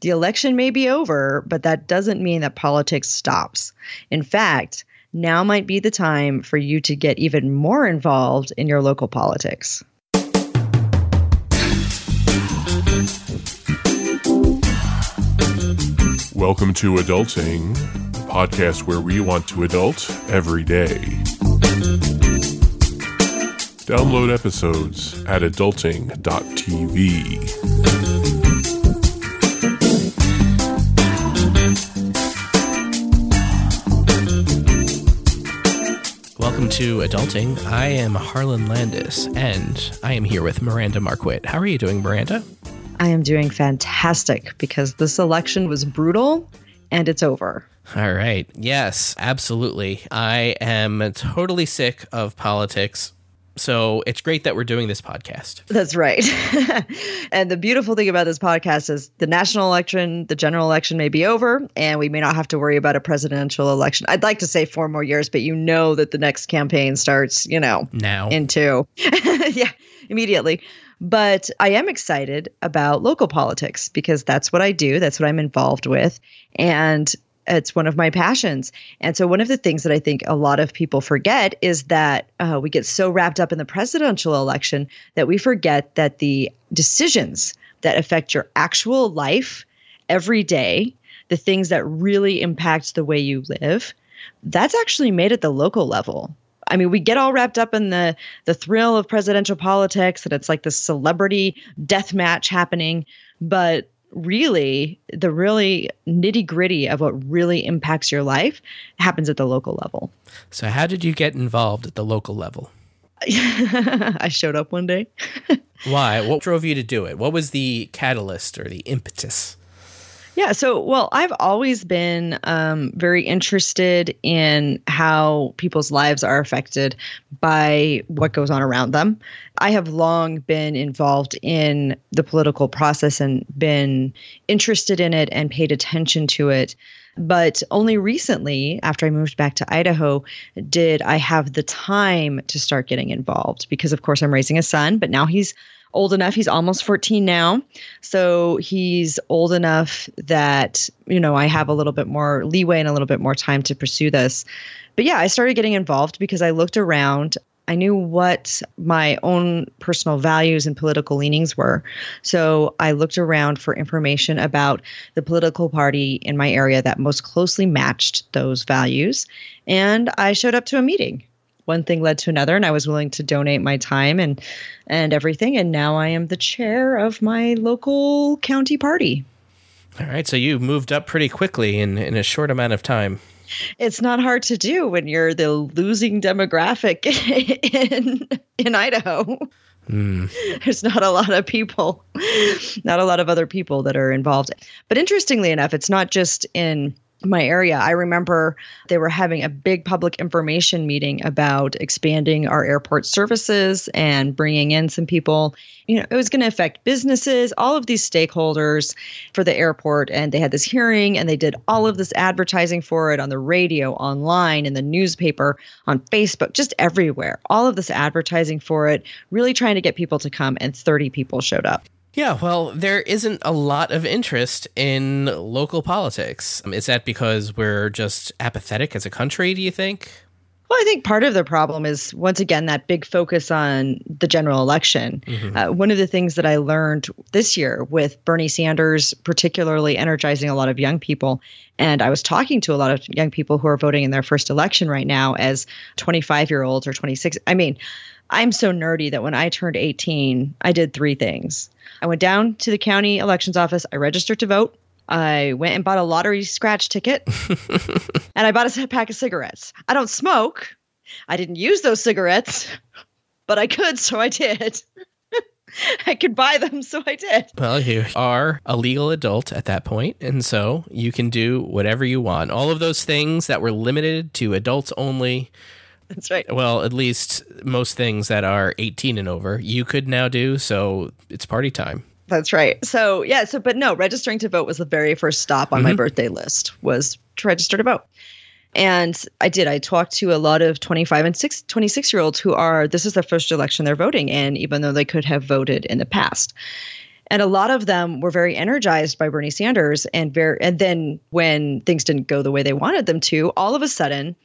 The election may be over, but that doesn't mean that politics stops. In fact, now might be the time for you to get even more involved in your local politics. Welcome to Adulting, podcast where we want to adult every day. Download episodes at adulting.tv. Welcome to Adulting. I am Harlan Landes, and I am here with Miranda Marquit. How are you doing, Miranda? I am doing fantastic because this election was brutal and it's over. All right. Yes, absolutely. I am totally sick of politics. So it's great that we're doing this podcast. That's right. and the beautiful thing about this podcast is the national election, the general election may be over, and we may not have to worry about a presidential election. I'd like to say four more years, but you know that the next campaign starts, you know, Now. in two. yeah, immediately. But I am excited about local politics because that's what I do, that's what I'm involved with. And it's one of my passions. And so, one of the things that I think a lot of people forget is that uh, we get so wrapped up in the presidential election that we forget that the decisions that affect your actual life every day, the things that really impact the way you live, that's actually made at the local level. I mean, we get all wrapped up in the the thrill of presidential politics and it's like the celebrity death match happening, but really the really nitty gritty of what really impacts your life happens at the local level. So, how did you get involved at the local level? I showed up one day. Why? What drove you to do it? What was the catalyst or the impetus? Yeah. So, well, I've always been um, very interested in how people's lives are affected by what goes on around them. I have long been involved in the political process and been interested in it and paid attention to it. But only recently, after I moved back to Idaho, did I have the time to start getting involved because, of course, I'm raising a son, but now he's old enough. He's almost 14 now. So he's old enough that, you know, I have a little bit more leeway and a little bit more time to pursue this. But yeah, I started getting involved because I looked around. I knew what my own personal values and political leanings were. So I looked around for information about the political party in my area that most closely matched those values. And I showed up to a meeting one thing led to another and I was willing to donate my time and and everything and now I am the chair of my local county party. All right. So, you moved up pretty quickly in, in a short amount of time. It's not hard to do when you're the losing demographic in in Idaho. Hmm. There's not a lot of people, not a lot of other people that are involved. But interestingly enough, it's not just in my area. I remember they were having a big public information meeting about expanding our airport services and bringing in some people. You know, it was going to affect businesses, all of these stakeholders for the airport. And they had this hearing and they did all of this advertising for it on the radio, online, in the newspaper, on Facebook, just everywhere. All of this advertising for it, really trying to get people to come. And 30 people showed up. Yeah, well, there isn't a lot of interest in local politics. Um, Is that because we're just apathetic as a country, do you think? Well, I think part of the problem is once again that big focus on the general election. Uh, one of the things that I learned this year with Bernie Sanders, particularly energizing a lot of young people, and I was talking to a lot of young people who are voting in their first election right now as 25 year olds or 26. I mean, I'm so nerdy that when I turned 18, I did three things. I went down to the county elections office, I registered to vote. I went and bought a lottery scratch ticket and I bought a pack of cigarettes. I don't smoke. I didn't use those cigarettes, but I could, so I did. I could buy them, so I did. Well, you are a legal adult at that point, and so you can do whatever you want. All of those things that were limited to adults only, That's right. well, at least most things that are 18 and over, you could now do, so it's party time. That's right. So yeah, so but no, registering to vote was the very first stop on my mm-hmm. birthday list was to register to vote. And I did. I talked to a lot of 25 and 6, 26 year olds who are, this is their first election they're voting in, even though they could have voted in the past. And a lot of them were very energized by Bernie Sanders and very and then when things didn't go the way they wanted them to, all of a sudden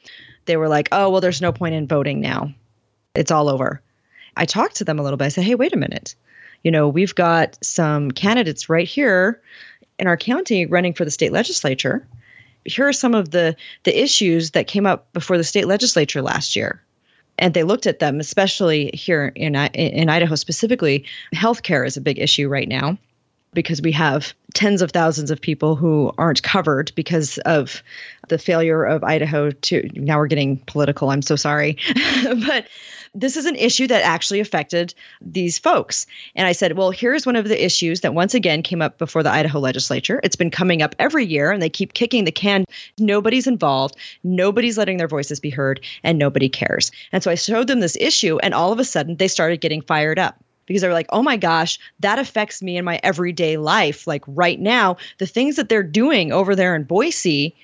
they were like, "Oh, well there's no point in voting now. It's all over." I talked to them a little bit. I said, "Hey, wait a minute. You know, we've got some candidates right here in our county running for the state legislature. Here are some of the the issues that came up before the state legislature last year." and they looked at them, especially here in in Idaho specifically. Healthcare is a big issue right now because we have tens of thousands of people who aren't covered because of the failure of Idaho to now we're getting political. I'm so sorry. but this is an issue that actually affected these folks. And I said, well, here's one of the issues that once again came up before the Idaho legislature. It's been coming up every year and they keep kicking the can. Nobody's involved, nobody's letting their voices be heard, and nobody cares. And so I showed them this issue, and all of a sudden they started getting fired up because they're like, oh my gosh, that affects me in my everyday life. Like right now, the things that they're doing over there in Boise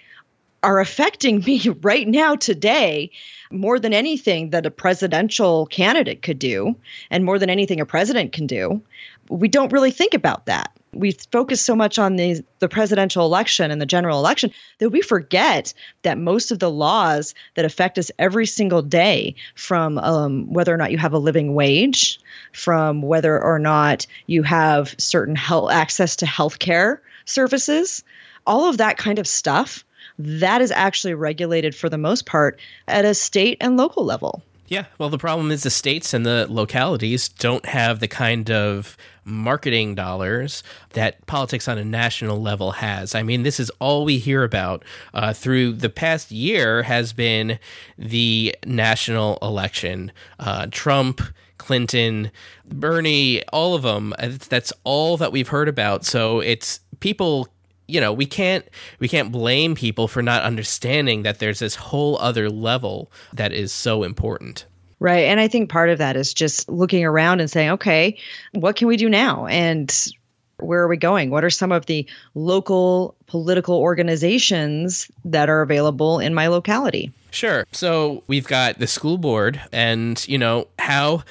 are affecting me right now today more than anything that a presidential candidate could do and more than anything a president can do we don't really think about that we focus so much on the the presidential election and the general election that we forget that most of the laws that affect us every single day from um, whether or not you have a living wage from whether or not you have certain health access to health care services all of that kind of stuff that is actually regulated for the most part at a state and local level. Yeah, well, the problem is the states and the localities don't have the kind of marketing dollars that politics on a national level has. I mean, this is all we hear about uh, through the past year has been the national election. Uh, Trump, Clinton, Bernie, all of them. That's all that we've heard about. So it's people you know we can't we can't blame people for not understanding that there's this whole other level that is so important. Right. And i think part of that is just looking around and saying okay what can we do now? And where are we going what are some of the local political organizations that are available in my locality Sure. So we've got the school board, and you know how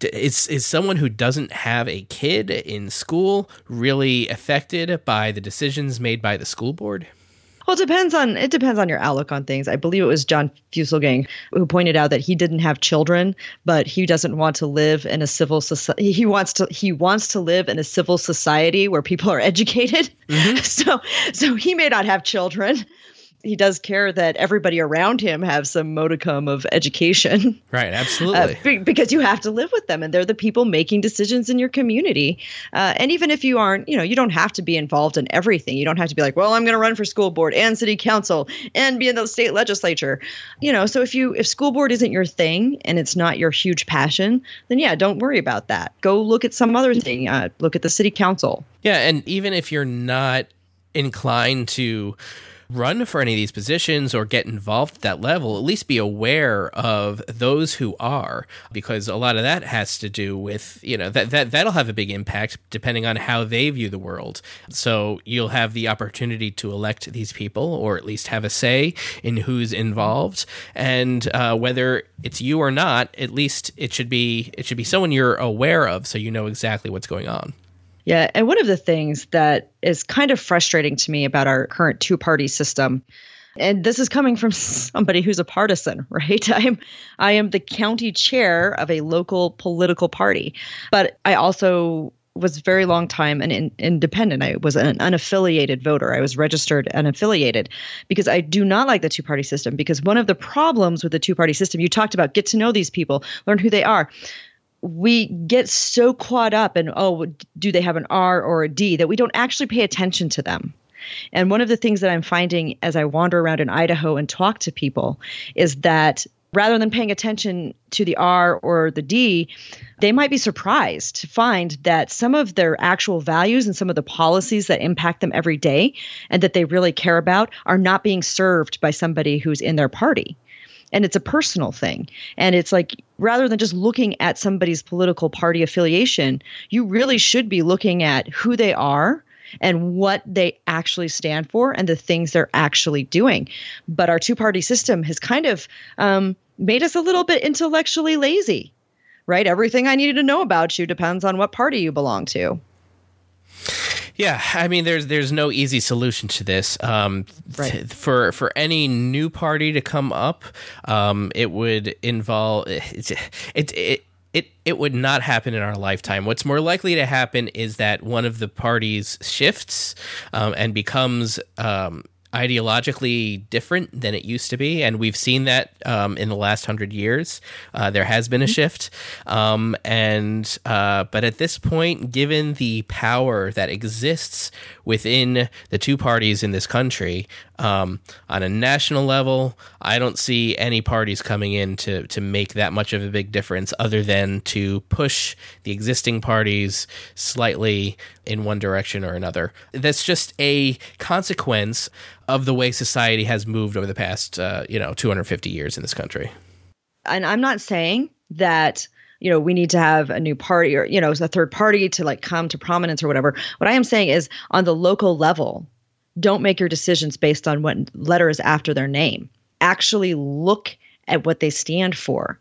is is someone who doesn't have a kid in school really affected by the decisions made by the school board? Well, it depends on it depends on your outlook on things. I believe it was John Fugelsang who pointed out that he didn't have children, but he doesn't want to live in a civil society. He wants to he wants to live in a civil society where people are educated. Mm-hmm. So so he may not have children, he does care that everybody around him have some modicum of education. Right, absolutely. Uh, because you have to live with them, and they're the people making decisions in your community. Uh, and even if you aren't, you know, you don't have to be involved in everything. You don't have to be like, well, I'm going to run for school board and city council and be in the state legislature. You know, so if you if school board isn't your thing and it's not your huge passion, then yeah, don't worry about that. Go look at some other thing. Uh, look at the city council. Yeah, and even if you're not inclined to run for any of these positions or get involved at that level, at least be aware of those who are, because a lot of that has to do with, you know, that, that that'll have a big impact depending on how they view the world. So you'll have the opportunity to elect these people or at least have a say in who's involved. And uh, whether it's you or not, at least it should be it should be someone you're aware of so you know exactly what's going on. Yeah. And one of the things that is kind of frustrating to me about our current two party system. And this is coming from somebody who's a partisan, right? I am I am the county chair of a local political party. But I also was very long time an in, independent. I was an unaffiliated voter. I was registered unaffiliated because I do not like the two party system. Because one of the problems with the two party system, you talked about get to know these people, learn who they are we get so caught up in oh do they have an r or a d that we don't actually pay attention to them. And one of the things that i'm finding as i wander around in idaho and talk to people is that rather than paying attention to the r or the d they might be surprised to find that some of their actual values and some of the policies that impact them every day and that they really care about are not being served by somebody who's in their party and it's a personal thing. And it's like rather than just looking at somebody's political party affiliation, you really should be looking at who they are and what they actually stand for and the things they're actually doing. But our two party system has kind of um, made us a little bit intellectually lazy, right? Everything I needed to know about you depends on what party you belong to. Yeah, I mean, there's there's no easy solution to this. Um, Right. th- for for any new party to come up, um, it would involve it, it it it it would not happen in our lifetime. What's more likely to happen is that one of the parties shifts um, and becomes. Um, ideologically different than it used to be, and we've seen that um, in the last hundred years. Uh, there has been a shift, um, and uh, but at this point, given the power that exists within the two parties in this country um, on a national level, I don't see any parties coming in to to make that much of a big difference, other than to push the existing parties slightly in one direction or another. That's just a consequence of the way society has moved over the past, uh, you know, 250 years in this country. and I'm not saying that you know we need to have a new party or you know a third party to like come to prominence or whatever. What I am saying is on the local level, don't make your decisions based on what letter is after their name. Actually look at what they stand for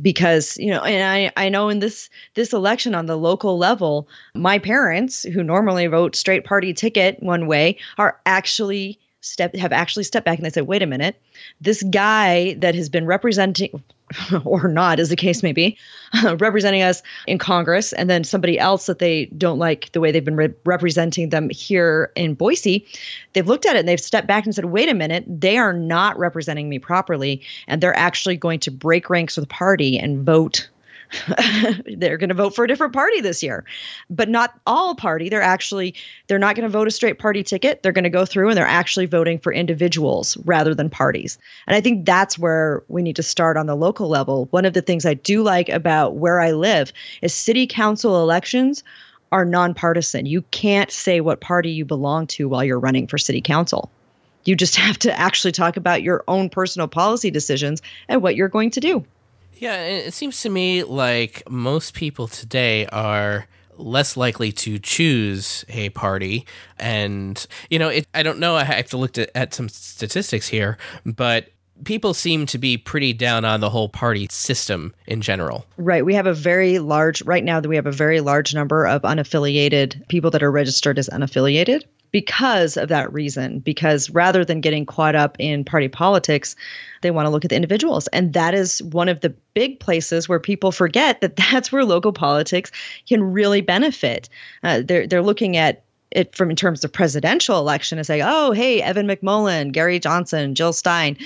because you know and I, I know in this this election on the local level my parents who normally vote straight party ticket one way are actually step have actually stepped back and they said wait a minute. This guy that has been representing or not as the case may be representing us in congress and then somebody else that they don't like the way they've been re- representing them here in boise they've looked at it and they've stepped back and said wait a minute. They are not representing me properly and they're actually going to break ranks with the party and vote they're going to vote for a different party this year. But not all party they're actually they're not going to vote a straight party ticket. They're going to go through and they're actually voting for individuals rather than parties. And i think that's where we need to start on the local level. One of the things i do like about where i live is city council elections are nonpartisan. You can't say what party you belong to while you're running for city council. You just have to actually talk about your own personal policy decisions and what you're going to do Yeah, it seems to me like most people today are less likely to choose a party and you know it, i don't know i have to look at, at some statistics here but people seem to be pretty down on the whole party system in general Right. We have a very large, right now, that we have a very large number of unaffiliated people that are registered as unaffiliated because of that reason. Because rather than getting caught up in party politics, they want to look at the individuals. And that is one of the big places where people forget that that's where local politics can really benefit. Uh, they're, they're looking at it from in terms of presidential election and say, oh, hey, Evan McMullin, Gary Johnson, Jill Stein,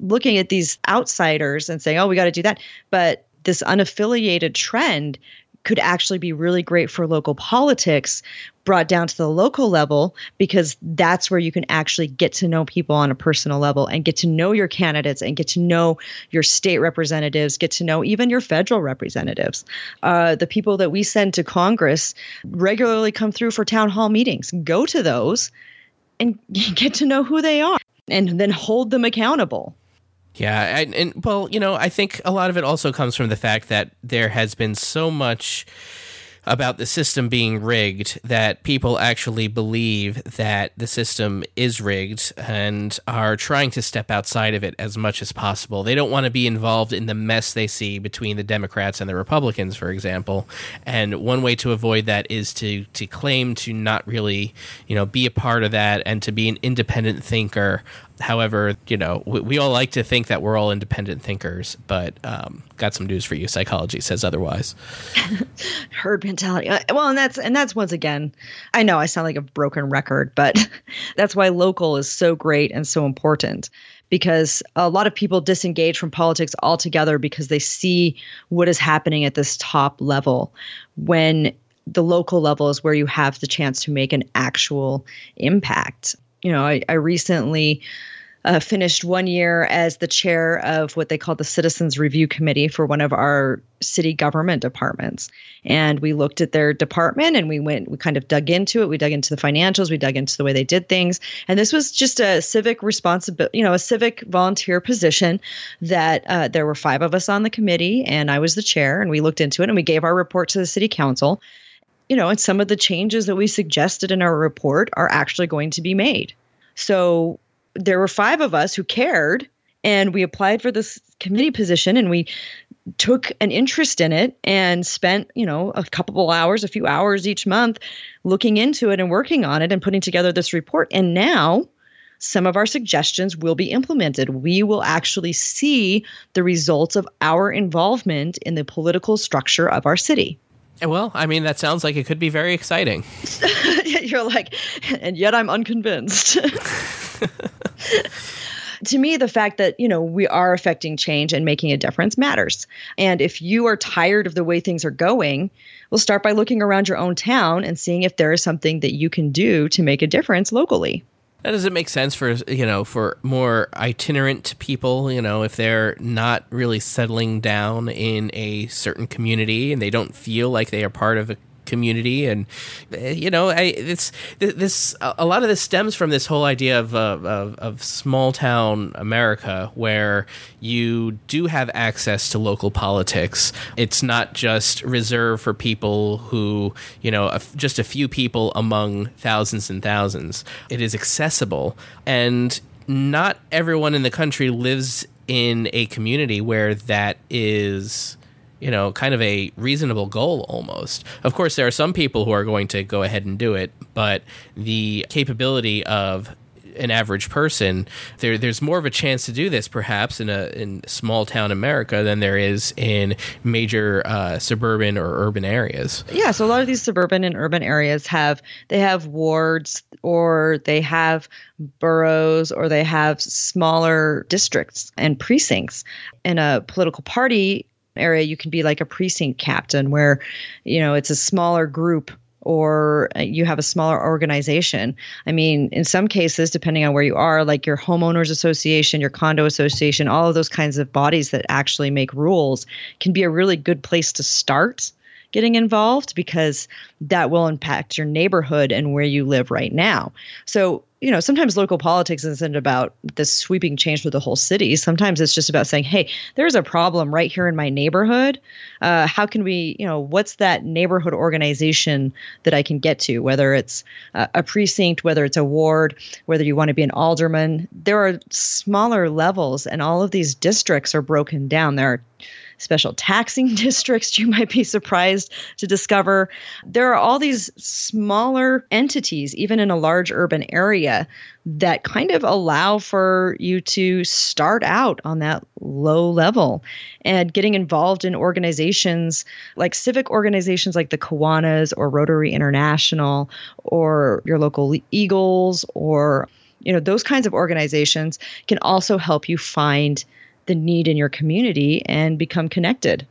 looking at these outsiders and saying, oh, we got to do that. But this unaffiliated trend could actually be really great for local politics brought down to the local level because that's where you can actually get to know people on a personal level and get to know your candidates and get to know your state representatives, get to know even your federal representatives. Uh, the people that we send to Congress regularly come through for town hall meetings. Go to those and get to know who they are and then hold them accountable. Yeah, and, and well, you know, I think a lot of it also comes from the fact that there has been so much about the system being rigged that people actually believe that the system is rigged and are trying to step outside of it as much as possible. They don't want to be involved in the mess they see between the Democrats and the Republicans, for example. And one way to avoid that is to to claim to not really, you know, be a part of that and to be an independent thinker However, you know, we, we, all like to think that we're all independent thinkers, but um, got some news for you. Psychology says otherwise. Herd mentality. Uh, Well, and that's and that's once again, I know I sound like a broken record, but that's why local is so great and so important because a lot of people disengage from politics altogether because they see what is happening at this top level when the local level is where you have the chance to make an actual impact. You know, I, I recently uh, finished one year as the chair of what they call the Citizens Review Committee for one of our city government departments. And we looked at their department and we went, we kind of dug into it. We dug into the financials, we dug into the way they did things. And this was just a civic responsibility, you know, a civic volunteer position that uh, there were five of us on the committee and I was the chair and we looked into it and we gave our report to the city council you know, and some of the changes that we suggested in our report are actually going to be made. So there were five of us who cared, and we applied for this committee position, and we took an interest in it and spent, you know, a couple of hours, a few hours each month looking into it and working on it and putting together this report. And now some of our suggestions will be implemented. We will actually see the results of our involvement in the political structure of our city. Eh, well, I mean, that sounds like it could be very exciting. You're like, and yet I'm unconvinced. to me the fact that you know we are affecting change and making a difference matters. And if you are tired of the way things are going we'll start by looking around your own town and seeing if there is something that you can do to make a difference locally. That does it make sense for you know for more itinerant people you know if they're not really settling down in a certain community and they don't feel like they are part of a community, and eh, you know, I, it's this a lot of this stems from this whole idea of, of, of small town America, where you do have access to local politics. It's not just reserved for people who you know just a few people among thousands and thousands. It is accessible, and not everyone in the country lives in a community where that is you know, kind of a reasonable goal almost. Of course, there are some people who are going to go ahead and do it, but the capability of an average person, there there's more of a chance to do this perhaps in a in small town America than there is in major uh, suburban or urban areas. Yeah, so a lot of these suburban and urban areas have they have wards or they have boroughs or they have smaller districts and precincts. In a political party, area you can be like a precinct captain where you know it's a smaller group or you have a smaller organization. I mean, in some cases, depending on where you are, like your homeowners association, your condo association, all of those kinds of bodies that actually make rules can be a really good place to start getting involved because that will impact your neighborhood and where you live right now. So, you know, sometimes local politics isn't about this sweeping change for the whole city. Sometimes it's just about saying, hey, there's a problem right here in my neighborhood. Uh, how can we, you know, what's that neighborhood organization that I can get to, whether it's uh, a precinct, whether it's a ward, whether you want to be an alderman. There are smaller levels, and all of these districts are broken down. There are special taxing districts you might be surprised to discover. There are all these smaller entities, even in a large urban area, that kind of allow for you to start out on that low level and getting involved in organizations like civic organizations like the Kiwanis or Rotary International or your local Eagles or you know those kinds of organizations can also help you find the need in your community and become connected.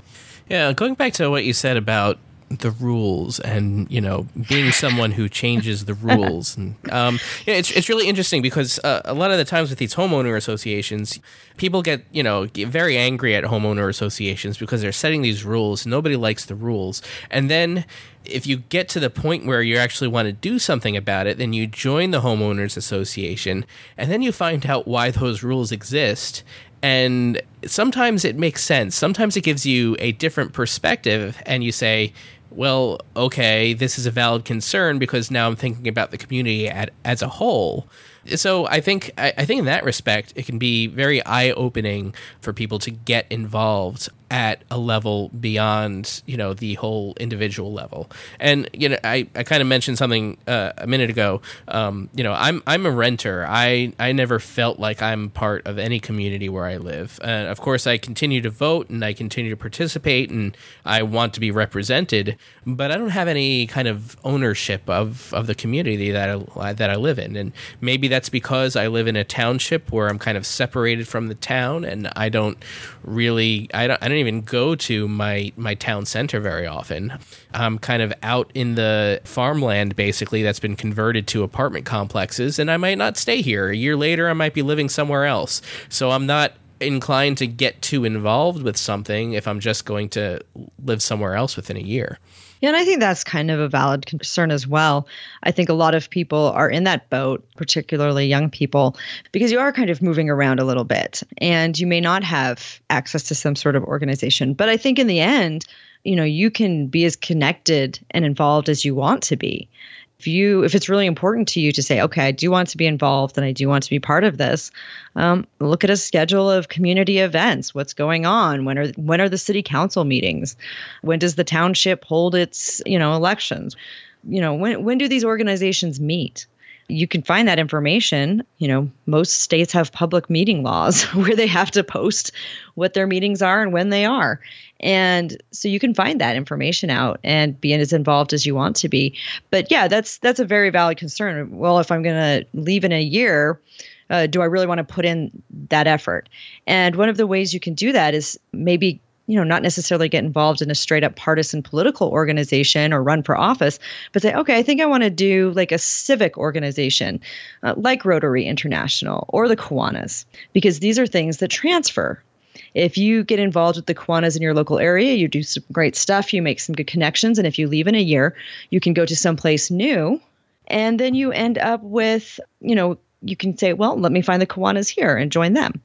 Yeah, going back to what you said about the rules and you know being someone who changes the rules and um, yeah, it's it's really interesting because uh, a lot of the times with these homeowner associations people get you know get very angry at homeowner associations because they're setting these rules. Nobody likes the rules. And then if you get to the point where you actually want to do something about it then you join the homeowners association and then you find out why those rules exist and sometimes it makes sense. Sometimes it gives you a different perspective, and you say, well, okay, this is a valid concern because now I'm thinking about the community at, as a whole. So I think I, I think in that respect, it can be very eye opening for people to get involved at a level beyond you know the whole individual level. And you know i, I kind of mentioned something uh, a minute ago. Um, you know i'm i'm a renter. I i never felt like i'm part of any community where i live. And of course i continue to vote and i continue to participate and i want to be represented but i don't have any kind of ownership of of the community that i that i live in. And maybe that's because i live in a township where i'm kind of separated from the town and i don't really i don't, I don't even go to my my town center very often. I'm kind of out in the farmland basically that's been converted to apartment complexes and I might not stay here. A year later I might be living somewhere else. So I'm not inclined to get too involved with something if I'm just going to live somewhere else within a year. Yeah, and I think that's kind of a valid concern as well. I think a lot of people are in that boat, particularly young people, because you are kind of moving around a little bit and you may not have access to some sort of organization. But I think in the end, you know, you can be as connected and involved as you want to be. If you if it's really important to you to say okay i do want to be involved and i do want to be part of this um, look at a schedule of community events what's going on when are when are the city council meetings when does the township hold its you know elections you know when when do these organizations meet you can find that information. You know, most states have public meeting laws where they have to post what their meetings are and when they are. And so you can find that information out and be as involved as you want to be. But yeah, that's that's a very valid concern. Well, if I'm going to leave in a year, uh, do I really want to put in that effort? And one of the ways you can do that is maybe you know, not necessarily get involved in a straight up partisan political organization or run for office, but say, okay, I think I want to do like a civic organization uh, like Rotary International or the Kiwanis, because these are things that transfer. If you get involved with the Kiwanis in your local area, you do some great stuff, you make some good connections, and if you leave in a year, you can go to someplace new, and then you end up with, you know, you can say, well, let me find the Kiwanis here and join them.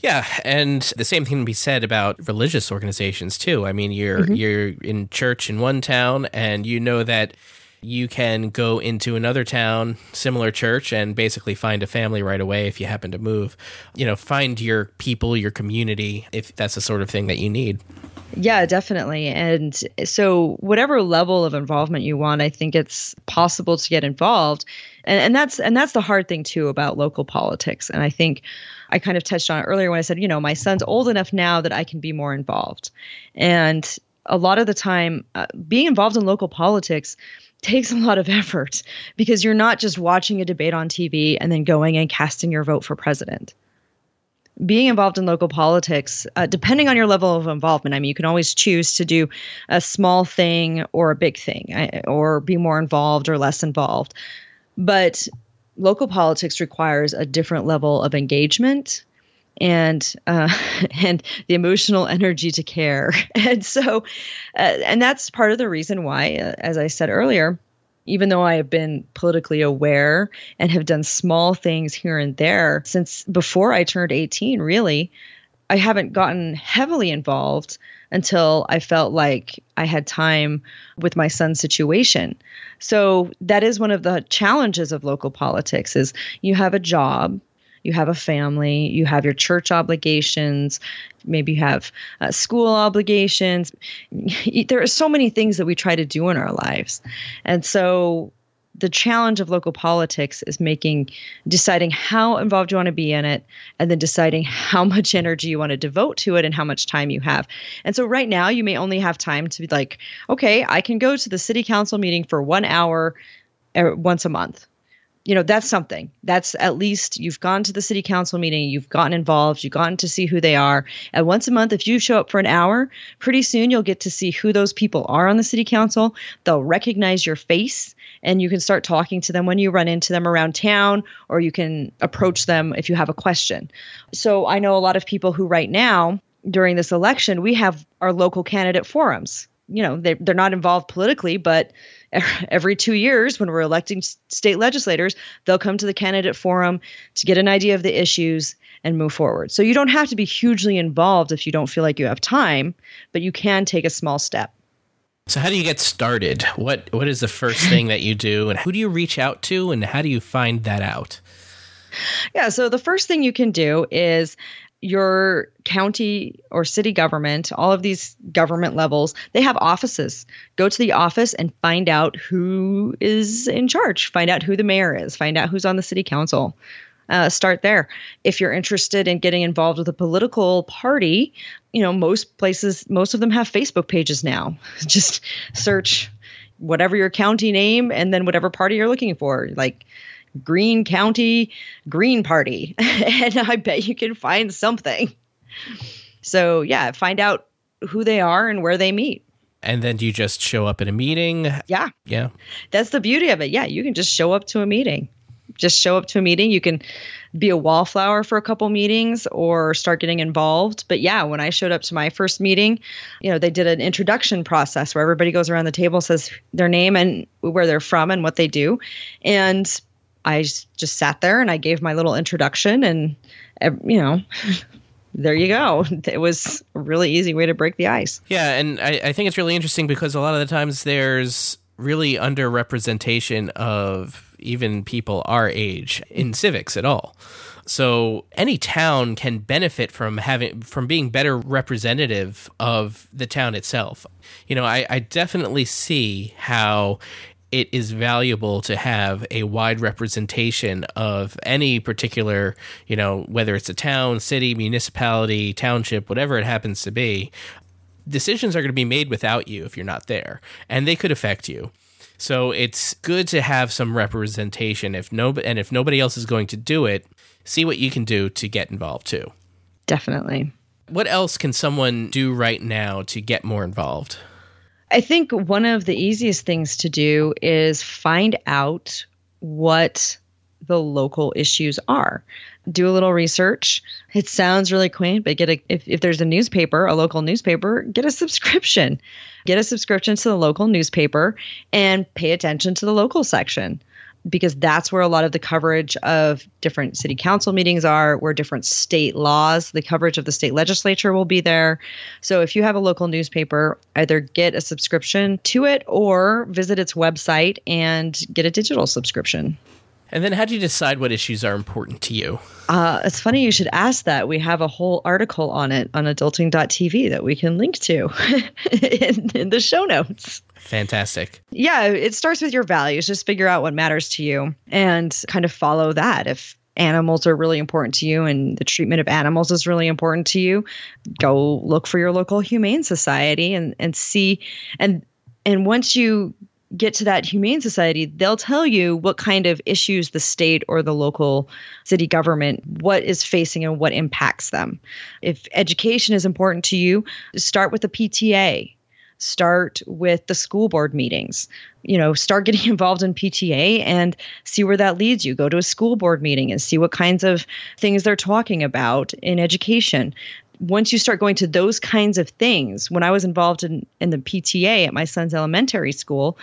Yeah, and the same thing can be said about religious organizations too. I mean, you're mm-hmm. you're in church in one town and you know that you can go into another town, similar church, and basically find a family right away if you happen to move. You know, find your people, your community, if that's the sort of thing that you need. Yeah, definitely. And so, whatever level of involvement you want, I think it's possible to get involved. And, and that's and that's the hard thing too about local politics. And I think I kind of touched on it earlier when I said, you know, my son's old enough now that I can be more involved. And a lot of the time, uh, being involved in local politics takes a lot of effort because you're not just watching a debate on TV and then going and casting your vote for president. Being involved in local politics, uh, depending on your level of involvement, I mean, you can always choose to do a small thing or a big thing, uh, or be more involved or less involved. But local politics requires a different level of engagement and uh, and the emotional energy to care and so uh, and that's part of the reason why uh, as i said earlier even though i have been politically aware and have done small things here and there since before i turned 18 really i haven't gotten heavily involved until I felt like I had time with my son's situation. So that is one of the challenges of local politics is you have a job, you have a family, you have your church obligations, maybe you have uh, school obligations. There are so many things that we try to do in our lives. And so the challenge of local politics is making deciding how involved you want to be in it and then deciding how much energy you want to devote to it and how much time you have and so right now you may only have time to be like okay i can go to the city council meeting for one hour er, once a month you know that's something. That's at least you've gone to the city council meeting you've gotten involved you've gotten to see who they are. And once a month if you show up for an hour pretty soon you'll get to see who those people are on the city council. They'll recognize your face and you can start talking to them when you run into them around town or you can approach them if you have a question. So i know a lot of people who right now during this election we have our local candidate forums. You know they, they're not involved politically but every two years when we're electing state legislators they'll come to the candidate forum to get an idea of the issues and move forward. So you don't have to be hugely involved if you don't feel like you have time but you can take a small step. So how do you get started? What what is the first thing that you do and who do you reach out to and how do you find that out? Yeah so the first thing you can do is your county or city government, all of these government levels, they have offices. Go to the office and find out who is in charge, find out who the mayor is, find out who's on the city council. Uh, start there. If you're interested in getting involved with a political party, you know, most places, most of them have Facebook pages now. Just search whatever your county name and then whatever party you're looking for. Like, Green County Green Party. and I bet you can find something. So, yeah, find out who they are and where they meet. And then do you just show up at a meeting? Yeah. Yeah. That's the beauty of it. Yeah, you can just show up to a meeting. Just show up to a meeting. You can be a wallflower for a couple meetings or start getting involved. But yeah, when I showed up to my first meeting, you know, they did an introduction process where everybody goes around the table, says their name and where they're from and what they do. And I just sat there and I gave my little introduction, and you know, there you go. It was a really easy way to break the ice. Yeah, and I, I think it's really interesting because a lot of the times there's really underrepresentation of even people our age in civics at all. So any town can benefit from having from being better representative of the town itself. You know, I, I definitely see how it is valuable to have a wide representation of any particular, you know, whether it's a town, city, municipality, township, whatever it happens to be. Decisions are going to be made without you if you're not there, and they could affect you. So it's good to have some representation. If no, and if nobody else is going to do it, see what you can do to get involved too. Definitely. What else can someone do right now to get more involved? I think one of the easiest things to do is find out what the local issues are. Do a little research. It sounds really quaint, but get a if, if there's a newspaper, a local newspaper, get a subscription. Get a subscription to the local newspaper and pay attention to the local section because that's where a lot of the coverage of different city council meetings are, where different state laws, the coverage of the state legislature will be there. So if you have a local newspaper, either get a subscription to it or visit its website and get a digital subscription. And then, how do you decide what issues are important to you? Uh, it's funny you should ask that. We have a whole article on it on adulting.tv that we can link to in, in the show notes. Fantastic. Yeah, it starts with your values. Just figure out what matters to you and kind of follow that. If animals are really important to you and the treatment of animals is really important to you, go look for your local humane society and and see and and once you get to that humane society they'll tell you what kind of issues the state or the local city government what is facing and what impacts them if education is important to you start with the pta start with the school board meetings you know start getting involved in pta and see where that leads you go to a school board meeting and see what kinds of things they're talking about in education once you start going to those kinds of things, when I was involved in, in the PTA at my son's elementary school,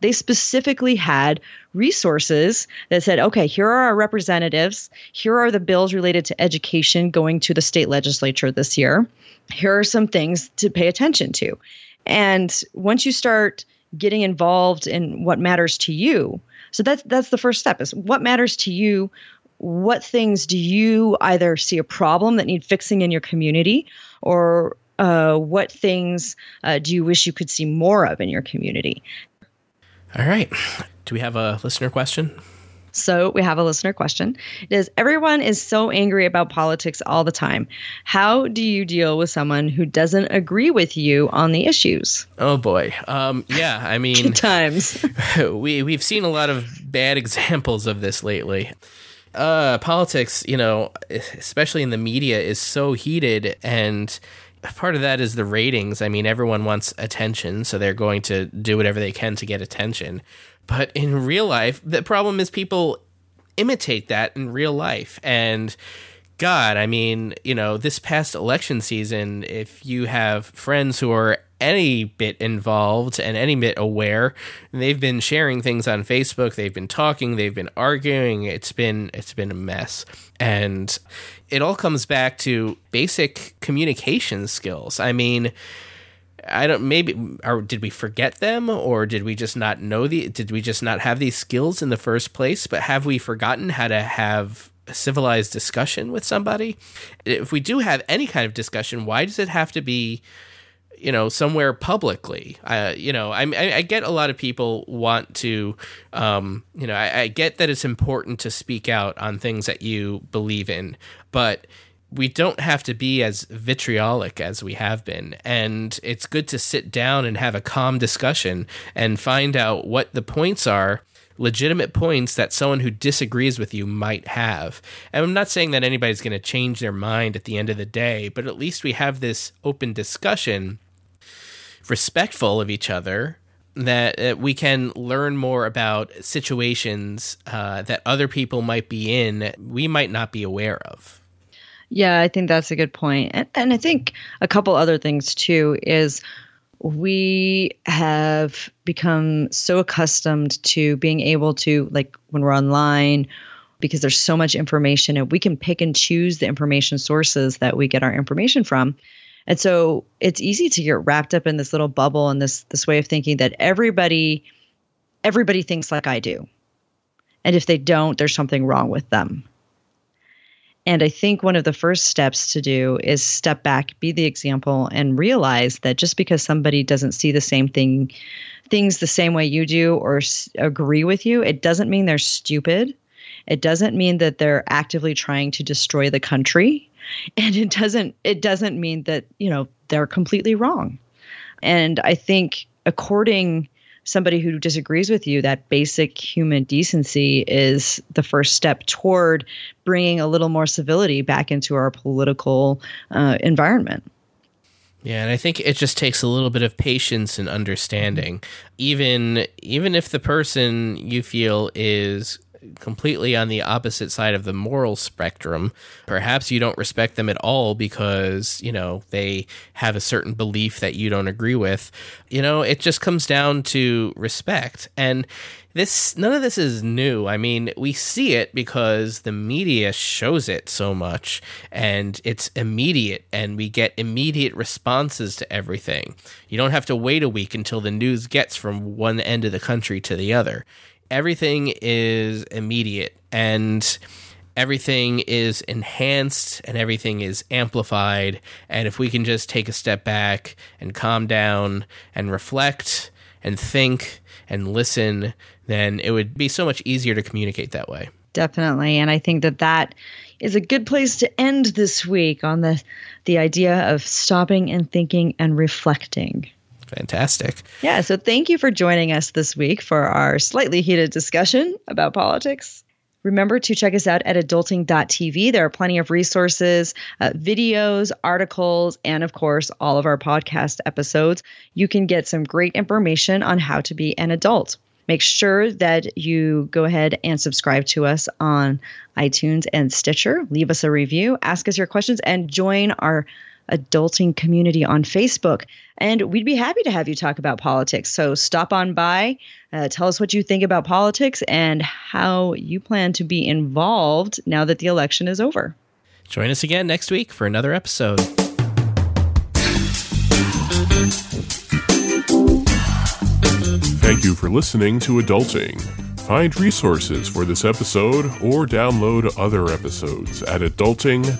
they specifically had resources that said, okay, here are our representatives. Here are the bills related to education going to the state legislature this year. Here are some things to pay attention to. And once you start getting involved in what matters to you, so that's that's the first step is what matters to you what things do you either see a problem that need fixing in your community or uh, what things uh, do you wish you could see more of in your community? All right. Do we have a listener question? So we have a listener question. It is everyone is so angry about politics all the time. How do you deal with someone who doesn't agree with you on the issues? Oh boy. Um, yeah, I mean times. we we've seen a lot of bad examples of this lately uh, politics, you know, especially in the media, is so heated, and part of that is the ratings. I mean, everyone wants attention, so they're going to do whatever they can to get attention. But in real life, the problem is people imitate that in real life, and God, I mean, you know, this past election season, if you have friends who are any bit involved and any bit aware. They've been sharing things on Facebook. They've been talking. They've been arguing. It's been it's been a mess, and it all comes back to basic communication skills. I mean. I don't maybe or did we forget them or did we just not know the did we just not have these skills in the first place? But have we forgotten how to have a civilized discussion with somebody? If we do have any kind of discussion why does it have to be you know somewhere publicly? Uh, you know I, I get a lot of people want to um, you know I, I get that it's important to speak out on things that you believe in but we don't have to be as vitriolic as we have been. And it's good to sit down and have a calm discussion and find out what the points are, legitimate points that someone who disagrees with you might have. And I'm not saying that anybody's going to change their mind at the end of the day, but at least we have this open discussion respectful of each other that uh, we can learn more about situations uh, that other people might be in we might not be aware of yeah i think that's a good point and, and i think a couple other things too is we have become so accustomed to being able to like when we're online because there's so much information and we can pick and choose the information sources that we get our information from and so it's easy to get wrapped up in this little bubble and this this way of thinking that everybody everybody thinks like I do. And if they don't, there's something wrong with them. And I think one of the first steps to do is step back, be the example, and realize that just because somebody doesn't see the same thing, things the same way you do or s- agree with you, it doesn't mean they're stupid. It doesn't mean that they're actively trying to destroy the country. And it doesn't it doesn't mean that, you know, they're completely wrong. And I think according somebody who disagrees with you, that basic human decency is the first step toward bringing a little more civility back into our political uh, environment. Yeah, and I think it just takes a little bit of patience and understanding. Even even if the person you feel is completely on the opposite side of the moral spectrum. Perhaps you don't respect them at all because, you know, they have a certain belief that you don't agree with. You know, it just comes down to respect. And this none of this is new. I mean, we see it because the media shows it so much and it's immediate and we get immediate responses to everything. You don't have to wait a week until the news gets from one end of the country to the other everything is immediate and everything is enhanced and everything is amplified. And if we can just take a step back and calm down and reflect and think and listen, then it would be so much easier to communicate that way. Definitely. And I think that that is a good place to end this week on the the idea of stopping and thinking and reflecting. Fantastic. Yeah. So thank you for joining us this week for our slightly heated discussion about politics. Remember to check us out at adulting.tv. There are plenty of resources, uh, videos, articles, and of course, all of our podcast episodes. You can get some great information on how to be an adult. Make sure that you go ahead and subscribe to us on iTunes and Stitcher. Leave us a review, ask us your questions, and join our adulting community on Facebook. And we'd be happy to have you talk about politics. So stop on by, uh, tell us what you think about politics and how you plan to be involved now that the election is over. Join us again next week for another episode. Thank you for listening to Adulting. Find resources for this episode or download other episodes at adulting.tv.